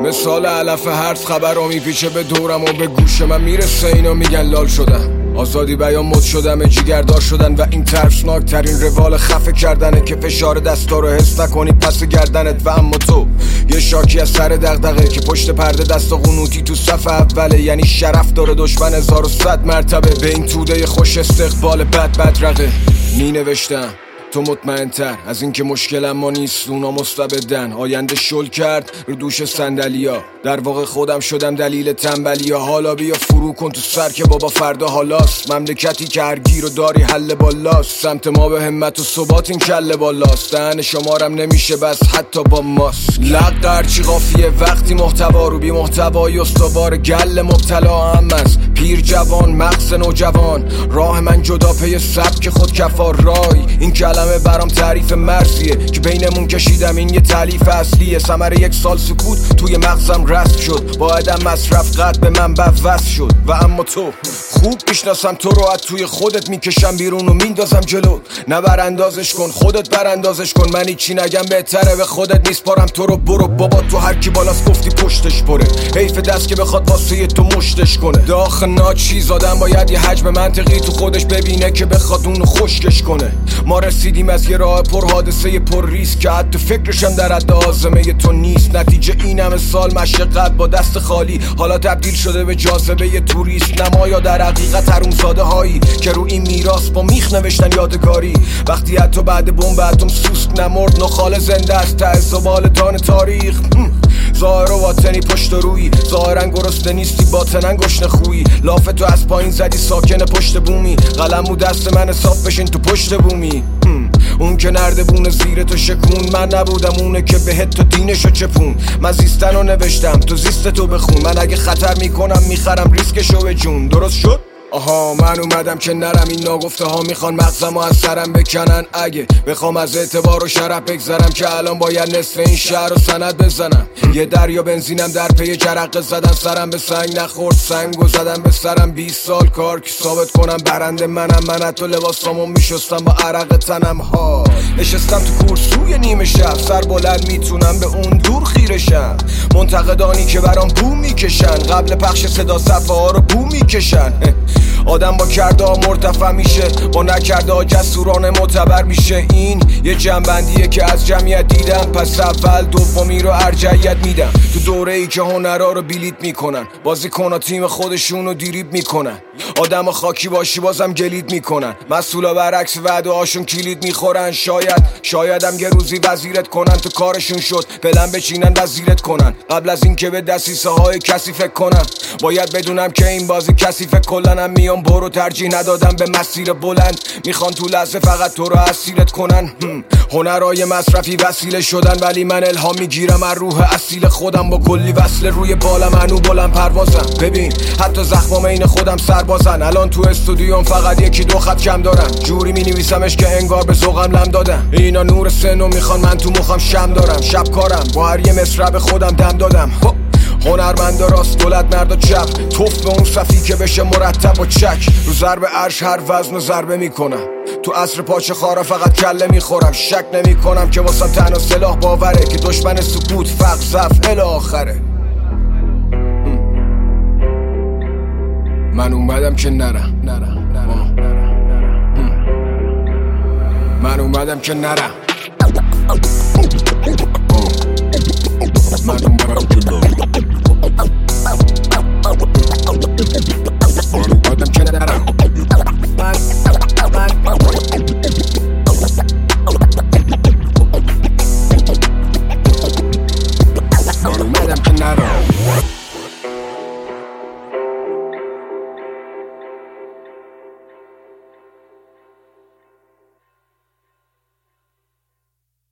مثال علف هرس خبر رو میپیچه به دورم و به گوش من می‌رسه اینا میگن لال شدم آزادی بیان مد شدم جیگردار شدن و این ترسناک ترین روال خفه کردنه که فشار دستا رو حس نکنی پس گردنت و اما تو. یه شاکی از سر دغدغه که پشت پرده دست قنوتی تو صف اوله یعنی شرف داره دشمن هزار و صد مرتبه. به این توده خوش استقبال بد بدرقه. می نوشتم تو مطمئن تر از اینکه مشکلم ما نیست. اونا مستبدن. آینده شل کرد رو دوش سندلیا در واقع خودم شدم دلیل تنبلیا حالا بیا فرو کن تو سر که بابا فردا حالاست. مملکتی که هر گیر داری حل بالاست. سمت ما به همت و ثبات این کله بالاست. دهن شمارم نمیشه بس. حتی با ماست لق هرچی قافیه؟ وقتی محتوا رو بی محتوای استوار گل مبتلا هم است. پیر جوان مغز نوجوان. راه من جدا پی سبک خود کفار رای. این کلمه برام تعریف مرزیه که بینمون کشیدم این یه تعلیف اصلیه. سمر یک سال سکوت توی مغزم رست شد. با عدم مصرف قد به من وست شد. و اما تو خوب می‌شناسم تو رو از توی خودت می‌کشم بیرون و میندازم جلو. نه براندازش کن خودت براندازش کن. من چی نگم بهتره به خودت میسپارم تو رو برو. بابا تو هر کی بالاست گفتی پشتش پره. حیف دست که بخواد واسه تو مشتش کنه. داخل ناچیز آدم باید یه حجم منطقی تو خودش ببینه که بخواد اونو خشکش کنه. ما رسیدیم از یه راه پر حادثه پر ریسک که حتی فکرشم در حد آزمه تو نیست. نتیجه این همه سال مشقت با دست خالی. حالا تبدیل شده به جاذبه توریست. نمایا در حقیقت حرومزاده هایی که رو این میراث با میخ نوشتن یادگاری. وقتی حتی بعد بمب اتم سوسک نمرد نخال زنده است ته زبال تان تاریخ. ظاهر و باطنی پشت روی ظاهرا گرسنه نیستی باطنا گشنه خویی لاف تو از پایین زدی ساکن پشت بومی. قلم و دست من صاف بشین تو پشت بومی. اون که نرده بونه زیر تو شکون. من نبودم اونه که بهت تو دینشو چپون. من زیستن رو نوشتم تو زیست تو بخون. من اگه خطر می‌کنم می‌خرم ریسکشو به جون. درست شد؟ آها من اومدم که نرم این ناگفته ها می‌خوان مغزم و از سرم بکنن. اگه بخوام از اعتبار و شرف بگذرم که الان باید نصف این شهر رو سند بزنم. یه دریا بنزینم در پی جرق زدن سرم به سنگ نخورد سنگ و زدم به سرم. 20 سال کار که ثابت کنم برنده منم. من حتی لباسامو میشستم با عرق تنم ها. نشستم تو کورسوی نیمه شب. سر بلند می‌تونم به اون دور خیرشم منتقدانی که برام بو می‌کشن. قبل پخش صدا صفحه ها رو بو می‌کشن. آدم با کرده ها مرتفع میشه با نکرده ها جسورانه معتبر میشه. این یه جنبندیه که از جمعیت دیدم. پس اول دومی رو ارجعیت میدم. تو دوره ای که هنرها رو بیلیت می‌کنن بازی کنا تیم خودشون رو دیریب می‌کنن. آدم خاکی باشی بازم گلید می‌کنن. مسئولا برعکس وعده هاشون کلید می‌خورن. شاید شایدم یه روزی وزیرت کنن تو کارشون شد. پلن بچینن وزیرت کنن. قبل از اینکه به دستیسه های کسی فکر کنم. باید بدونم که این بازی کسی فکر کلنم میام برو ترجیح ندادم به مسیر بلند. می‌خوان تو لحظه فقط تو رو اسیرت کنن. هنرهای مصرفی وسیله شدن ولی من الهام می‌گیرم از روح اصیل خودم. با کلی وصل روی بالم انو بلند پروازم. ببین حتی زخمام این خودم سربازن. الان تو استودیوم فقط یکی دو خط کم دارم جوری می نویسمش که انگار به ذوقم لم دادم اینا نور سنو می‌خوان من تو مخم شم دارم. شب کارم. با هر یه مصرع خودم دم دادم. هنرمند راست دولت مرد و چپ. توف به اون صفی که بشه مرتب و چک. رو ضرب عرش هر وزن و ضربه می‌کنم. تو عصر پاچه خارا فقط کله می‌خورم. شک نمی‌کنم که واسم تنها سلاح باوره که دشمن سکوت فقر زف الاخره من اومدم که نرم. من اومدم که نرم. من اومدم نرم.